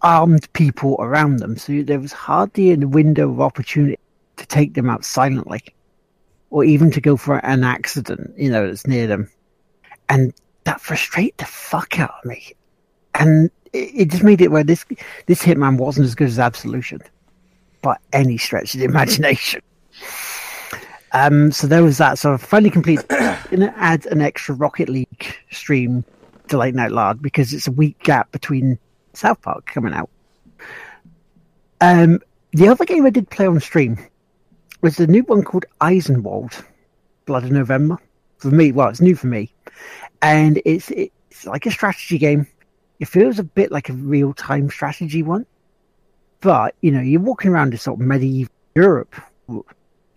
armed people around them. So there was hardly a window of opportunity to take them out silently or even to go for an accident you know that's near them. And that frustrated the fuck out of me. And it, it just made it where this this hitman wasn't as good as absolution by any stretch of the imagination. Um, so there was that. So I finally complete. Gonna add an extra Rocket League stream to Late Night Lard because it's a week gap between South Park coming out. Um, the other game I did play on stream was the new one called Eisenwald, Blood of November. For me, well, it's new for me, and it's it's like a strategy game. It feels a bit like a real time strategy one but you know you're walking around this sort of medieval Europe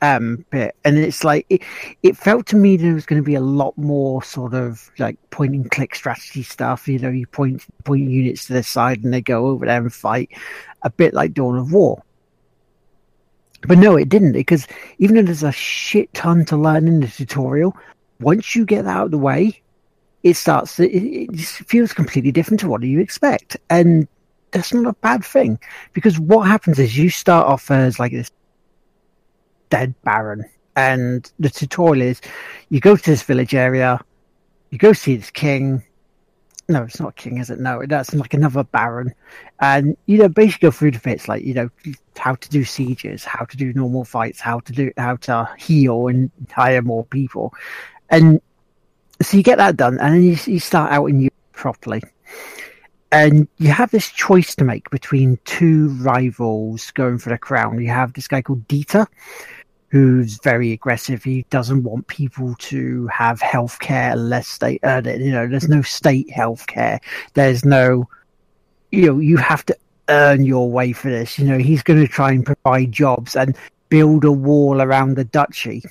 um bit, and it's like it, it felt to me there was going to be a lot more sort of like point and click strategy stuff. You know, you point point units to the side and they go over there and fight, a bit like Dawn of War. But no, it didn't because even though there's a shit ton to learn in the tutorial, once you get that out of the way, it starts. It, it just feels completely different to what you expect, and that's not a bad thing because what happens is you start off as like this dead baron and the tutorial is you go to this village area you go see this king. No it's not a king is it? No that's like another baron. And you know basically go through the bits like you know how to do sieges how to do normal fights how to do how to heal and hire more people. And so you get that done and then you, you start out in you properly and you have this choice to make between two rivals going for the crown. You have this guy called Dieter, who's very aggressive. He doesn't want people to have health care unless they earn it. You know, there's no state health care. There's no, you know, you have to earn your way for this. You know, he's going to try and provide jobs and build a wall around the duchy.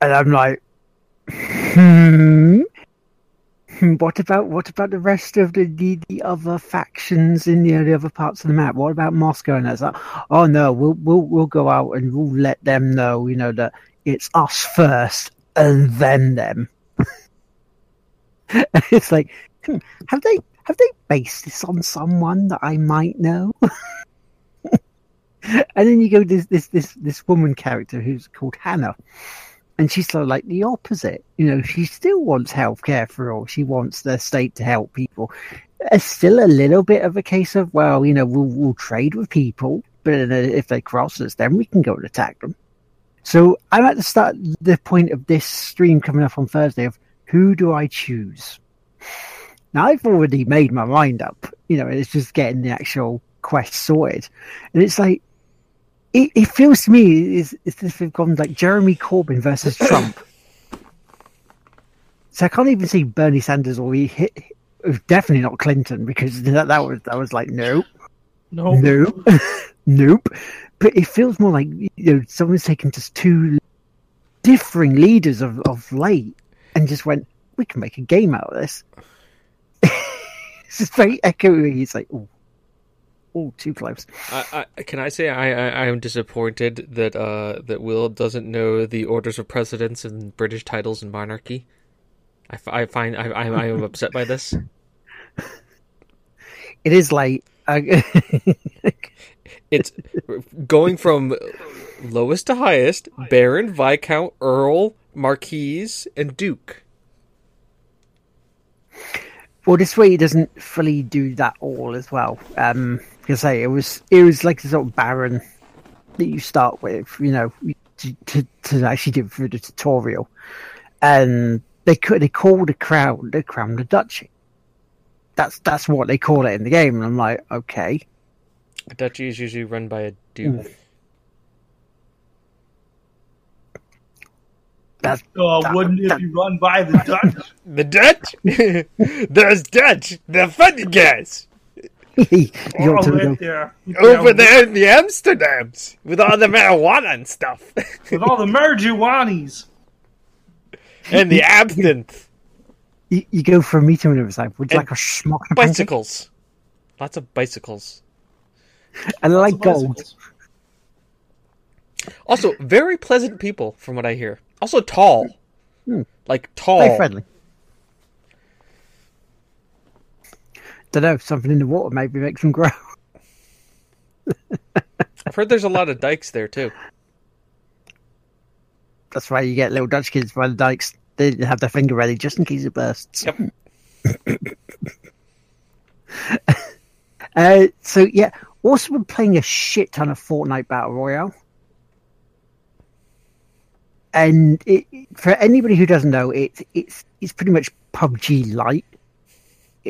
And I'm like, hmm what about what about the rest of the, the, the other factions in the, the other parts of the map? What about Moscow? And it's like, oh no, we'll we'll we'll go out and we'll let them know, you know, that it's us first and then them. and it's like, hmm, have they have they based this on someone that I might know? and then you go this this this this woman character who's called Hannah, and she's sort of like the opposite. You know, she still wants healthcare for all. She wants the state to help people. It's still a little bit of a case of well, you know, we'll we'll trade with people, but if they cross us, then we can go and attack them. So I'm at the start, the point of this stream coming up on Thursday of who do I choose? Now I've already made my mind up. You know, it's just getting the actual quest sorted, and it's like it, it feels to me is as if we've gone like Jeremy Corbyn versus Trump. so I can't even see Bernie Sanders or he hit. Definitely not Clinton because that, that was that was like no, No. nope, nope. But it feels more like you know someone's taken just two differing leaders of of late and just went, we can make a game out of this. it's just very echoey. It's like, oh, oh, too close. I, I, can I say I, I, I am disappointed that uh, that Will doesn't know the orders of precedence and British titles and monarchy. I, f- I find I, I, I am upset by this. It is late. I, It's going from lowest to highest: Baron, Viscount, Earl, Marquise, and Duke. well, this way it doesn't fully do that all as well. Um, because say it was it was like the sort of baron that you start with, you know, to to, to actually do it through the tutorial, and they could they call the crown the crown the duchy. That's that's what they call it in the game, and I'm like, okay, A duchy is usually run by a duke. Mm. that's Oh, That- wouldn't it that- be run by the Dutch? The Dutch? There's Dutch, the funny guys. you got to right go. there. Over there in the Amsterdams with all the marijuana and stuff. With all the marijuanis. and the absinthe. You, you go for a meeting with it's like, would you And like a schmuck and pancake? Bicycles. Lots of bicycles. And I like gold. bicycles. Also, very pleasant people, from what I hear. Also, tall. Hmm. Like, tall. Very friendly. Don't know, something in the water maybe makes them grow. I've heard there's a lot of dikes there, too. That's why you get little Dutch kids by the dikes. They have their finger ready just in case it bursts. Yep. Uh, so yeah, also been playing a shit ton of Fortnite Battle Royale. And it, for anybody who doesn't know, it's it's it's pretty much PUBG light.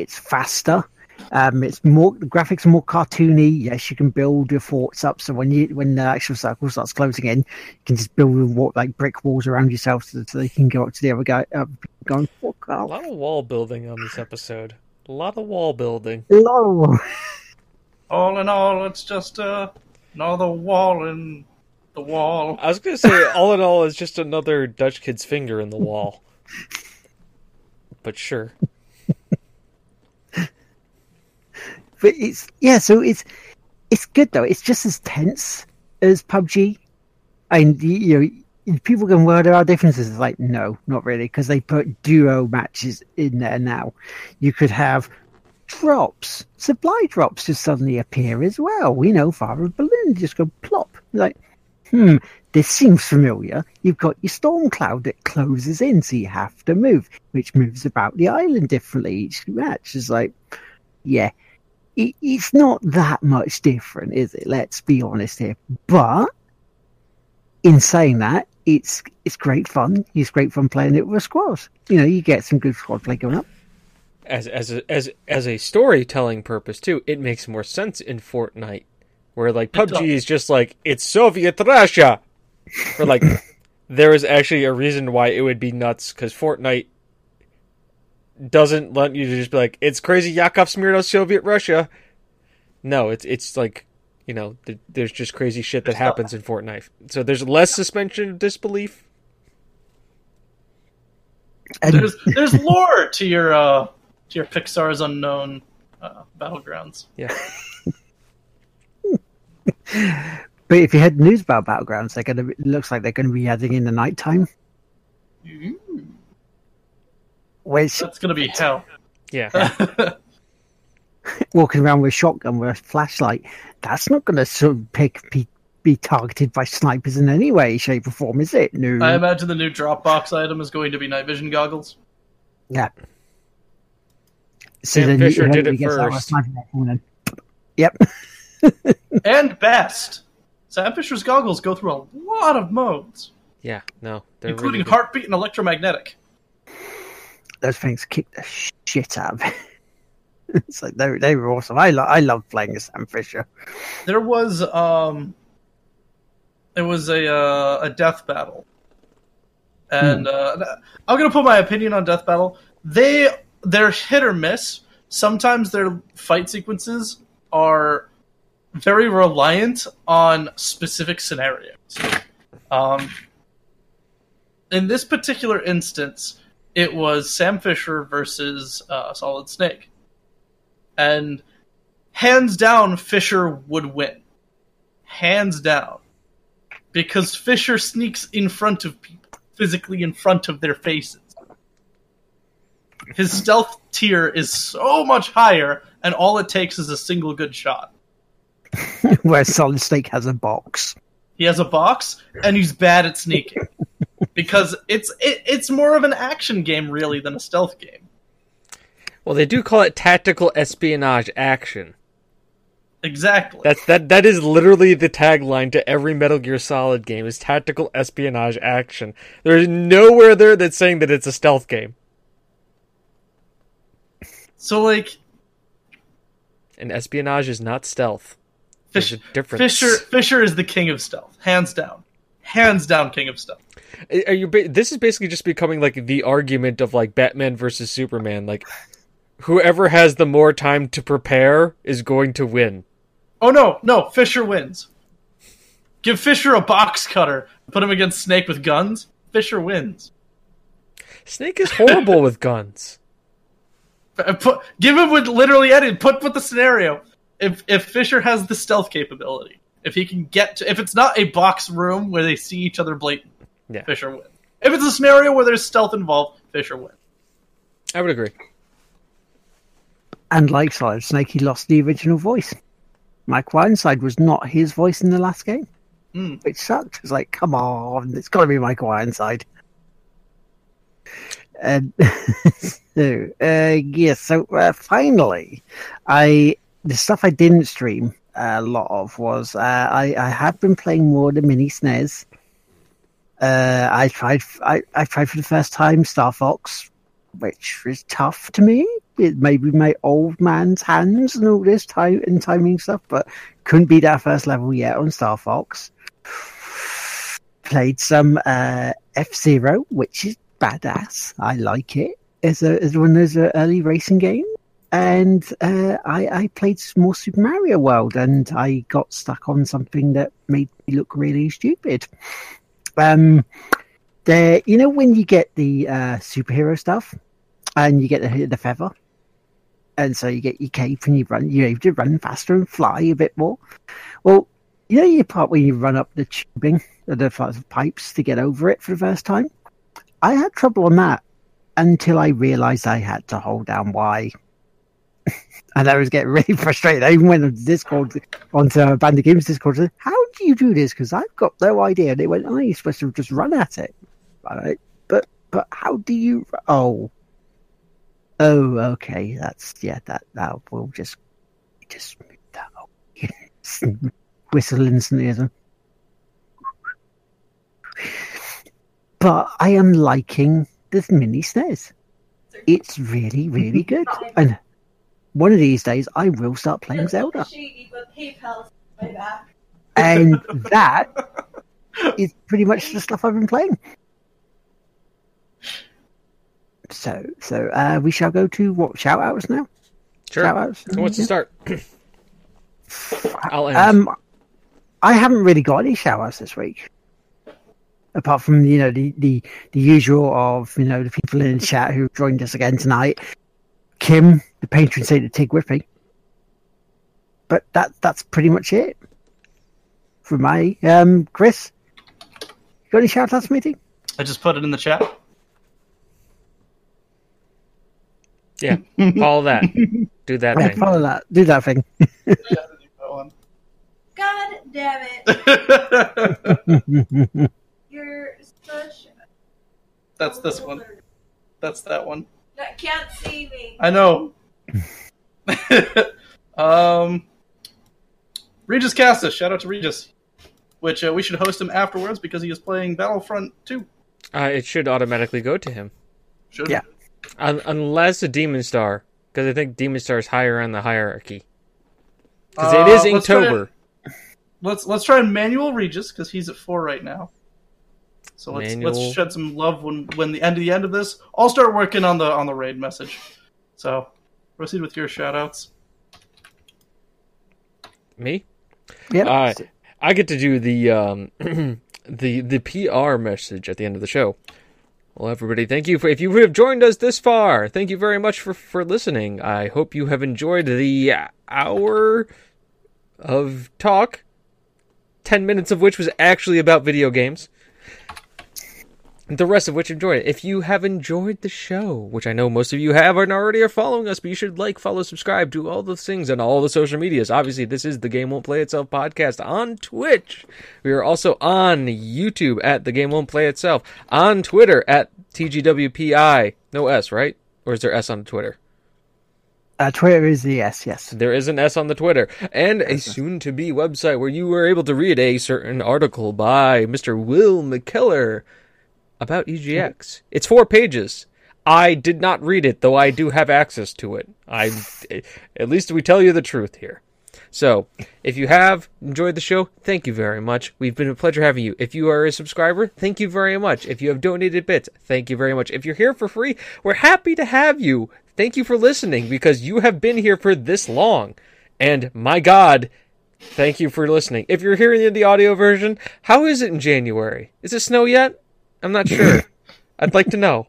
It's faster. Um, it's more the graphics are more cartoony. Yes, you can build your forts up. So when you when the actual circle starts closing in, you can just build what like brick walls around yourself so, so they can go up to the other guy. Uh, going fuck A lot of wall building on this episode. A lot of wall building. Lol. All in all, it's just uh, another wall in the wall. I was going to say, all in all, it's just another Dutch kid's finger in the wall. But sure. But it's yeah so it's it's good though. It's just as tense as pubg and you, know people can well there are differences. It's like no not really because they put duo matches in there now. You could have drops supply drops just suddenly appear as well. You know fire a balloon just go plop. Like hmm this seems familiar. You've got your storm cloud that closes in so you have to move which moves about the island differently each match. Is like yeah it, it's not that much different, is it? Let's be honest here. But in saying that, it's it's great fun. It's great fun playing it with a squad. You know, you get some good squad play going up. As as a, as as a storytelling purpose too, it makes more sense in Fortnite, where like. PUBG is just like it's Soviet Russia, or like there is actually a reason why it would be nuts because Fortnite doesn't let you just be like it's crazy Yakov Smirnoff Soviet Russia. No, it's it's like you know th- there's just crazy shit that happens in Fortnite. So there's less suspension of disbelief. And There's there's lore to your uh to your Pixar's unknown uh, battlegrounds. Yeah. but if you had news about battlegrounds, they're gonna. Be, it looks like they're going to be adding in the nighttime, which That's gonna be hell. Yeah. walking around with a shotgun with a flashlight, that's not going to sort of pick be, be targeted by snipers in any way, shape, or form, is it? No. I imagine the new Dropbox item is going to be night vision goggles. yeah. So Sam then Fisher you, did it first. and then- Yep. And best, Sam Fisher's goggles go through a lot of modes, Yeah, no, they're including really heartbeat and electromagnetic. Those things kick the shit out of me. it's like they, they were awesome. I, lo- I love playing as Sam Fisher. There was um, it was a uh, a death battle, and uh, I'm gonna put my opinion on death battle. They they're hit or miss. Sometimes their fight sequences are very reliant on specific scenarios. Um, in this particular instance, it was Sam Fisher versus uh, Solid Snake, and hands down, Fisher would win. Hands down, because Fisher sneaks in front of people, physically in front of their faces. His stealth tier is so much higher, and all it takes is a single good shot. Where Solid Snake has a box. He has a box, and he's bad at sneaking because it's it, it's more of an action game really than a stealth game. Well, they do call it tactical espionage action. Exactly. That's that. That is literally the tagline to every Metal Gear Solid game: is tactical espionage action. There is nowhere there that's saying that it's a stealth game. so like And espionage is not stealth. There's Fish, a difference. Fisher Fisher is the king of stealth, hands down, hands down king of stuff. Are you? This is basically just becoming like the argument of like Batman versus Superman. Like, whoever has the more time to prepare is going to win. Oh no, no, Fisher wins. Give Fisher a box cutter, put him against Snake with guns. Fisher wins. Snake is horrible with guns. Uh, Put, give him with literally any. Put put the scenario. If if Fisher has the stealth capability, if he can get to, if it's not a box room where they see each other blatant, Yeah. Fisher wins. If it's a scenario where there's stealth involved, Fisher wins. I would agree. And like Solid Snake, he lost the original voice. Mike Ironside was not his voice in the last game, Hmm. which sucked. It's like, come on, it's got to be Mike Ironside. And so, uh, yeah, so uh, finally, I the stuff I didn't stream a lot of was uh, I, I have been playing more the mini SNES. Uh, I tried I, I tried for the first time Star Fox, which was tough to me. It maybe my old man's hands and all this time and timing stuff, but couldn't beat that first level yet on Star Fox. Played some uh, F Zero, which is badass. I like it as a as one of those early racing games. And uh, I, I played more Super Mario World, and I got stuck on something that made me look really stupid. Um, there, you know, when you get the uh, superhero stuff, and you get the the feather, and so you get your cape and you run, you're able to run faster and fly a bit more. Well, you know your part where you run up the tubing, the pipes to get over it for the first time. I had trouble on that until I realised I had to hold down Y. and I was getting really frustrated. I even went on Discord, onto uh, Bandit Games Discord, and said, How do you do this? Because I've got no idea. And they went, Oh, you're supposed to just run at it. All right. But, but how do you. Oh. Oh, okay. That's, yeah, that, that will just, just move that up. Whistle instantly as well. But I am liking this mini SNES. It's really, really good. And one of these days, I will start playing Zelda. And that is pretty much the stuff I've been playing. So, so uh, we shall go to what shout outs now? Sure. Shout outs? Who wants to start? I'll end. Um, I haven't really got any shout outs this week. Apart from, you know, the, the, the usual of, you know, the people in the chat who joined us again tonight. Kim, the patron saint of Tig Whippy. But that that's pretty much it. For my um Chris. You got any shout outs meeting? I just put it in the chat. Yeah, follow that. Do that Yeah, thing. follow that. Do that thing. God damn it. You're such. That's this one. That's that one. That can't see me. I know. um, Regis Castus. Shout out to Regis. Which uh, we should host him afterwards because he is playing Battlefront 2. Uh, it should automatically go to him, Should Yeah. Un- unless a demon star, because I think demon star is higher on the hierarchy. Because it is Uh, let's try Inktober. Let's let's try Manuel Regis because he's at four right now. So let's Manuel. let's shed some love when when the end of the end of this. I'll start working on the on the raid message. So proceed with your shout outs. Me? Yeah. Uh, I get to do the um, the the PR message at the end of the show. Well, everybody, thank you for if you have joined us this far. Thank you very much for for listening. I hope you have enjoyed the hour of talk. Ten minutes of which was actually about video games. The rest of which enjoyed it. If you have enjoyed the show, which I know most of you have and already are following us, but you should like, follow, subscribe, do all those things on all the social medias. Obviously, this is the Game Won't Play Itself podcast on Twitch. We are also on YouTube at the Game Won't Play Itself, on Twitter at TGWPI. No S, right? Or is there S on Twitter? Uh, Twitter is the S, yes. There is an S on the Twitter, and a soon to be website where you were able to read a certain article by Mr. Will McKellar about EGX. It's four pages. I did not read it, though I do have access to it. I, at least we tell you the truth here. So, if you have enjoyed the show, thank you very much. We've been a pleasure having you. If you are a subscriber, thank you very much. If you have donated bits, thank you very much. If you're here for free, we're happy to have you. Thank you for listening because you have been here for this long. And my God, thank you for listening. If you're hearing the audio version, how is it in January? Is it snow yet? I'm not sure. I'd like to know.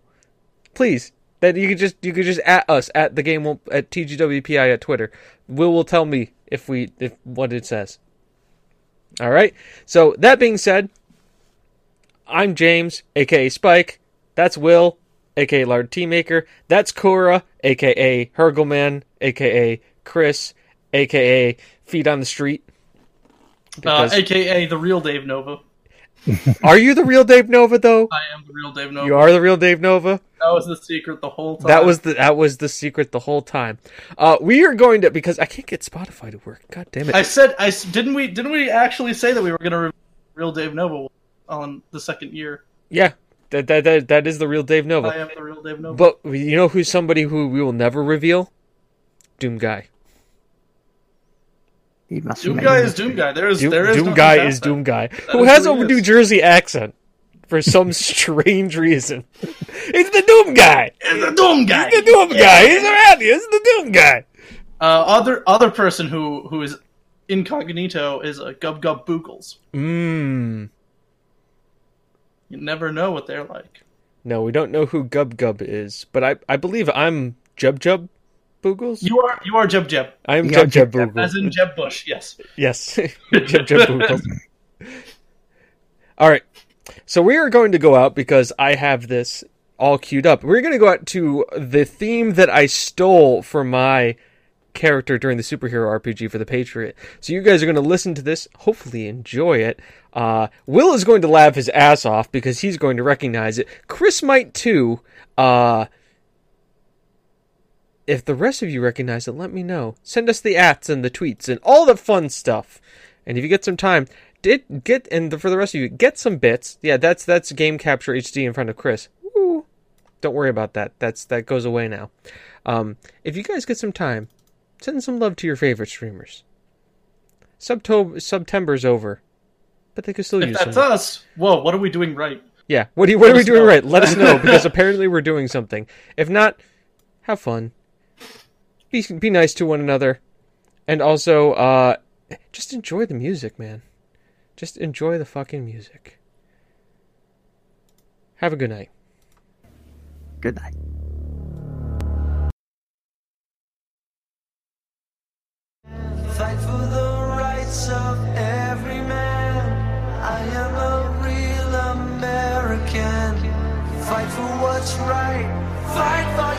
Please. That you could just you could just at us at the game won't at TGWPI at Twitter. Will will tell me if we if what it says. All right. So that being said, I'm James, aka Spike. That's Will, aka Lard Teamaker. That's Cora, aka Hurgleman, aka Chris, aka Feet on the Street. Uh, AKA the real Dave Nova. Are you the real Dave Nova though? I am the real Dave Nova. You are the real Dave Nova. That was the secret the whole time. That was the that was the secret the whole time. Uh, we are going to because I can't get Spotify to work. God damn it! I said I didn't we didn't we actually say that we were going to re- real Dave Nova on the second year. yeah, that, that that that is the real Dave Nova. I am the real Dave Nova. But you know who's somebody who we will never reveal? Doom guy. He must Doom Guy is Doom Guy. There is Doom, there is Doom no guy is that. Doom guy That who is has a New is. Jersey accent for some strange reason. It's the Doom guy. It's the Doom Guy. He's the Doom guy. He's around here. It's the Doom guy. Uh, other other person who who is incognito is a Gub Gub Boogles. Mmm. You never know what they're like. No, we don't know who Gub Gub is, but I I believe I'm Jub Jub Boogles. You are you are Jeb Jeb, I am Jeb Jeb, Jub Jub Boogles. as in Jeb Bush. Yes. Yes. Jib Jib Boogles. All right. So we are going to go out because I have this all queued up. We're going to go out to the theme that I stole for my character during the superhero RPG for the Patriot. So you guys are going to listen to this, hopefully enjoy it. Uh, Will is going to laugh his ass off because he's going to recognize it. Chris might too. Uh, if the rest of you recognize it, let me know. Send us the ats and the tweets and all the fun stuff. And if you get some time, did get and for the rest of you, get some bits. Yeah, that's that's game capture HD in front of Chris. Woo. Don't worry about that. That's that goes away now. Um, if you guys get some time, send some love to your favorite streamers. Subto- September's over, but they could still If use that's some. us, whoa, what are we doing right? Yeah. What do you, what Let are we doing know. right? Let us know because apparently we're doing something. If not, have fun. Be be nice to one another, and also uh, just enjoy the music, man. Just enjoy the fucking music. Have a good night. Good night. Fight for the rights of every man. I am a real American. Fight for what's right. Fight for your life.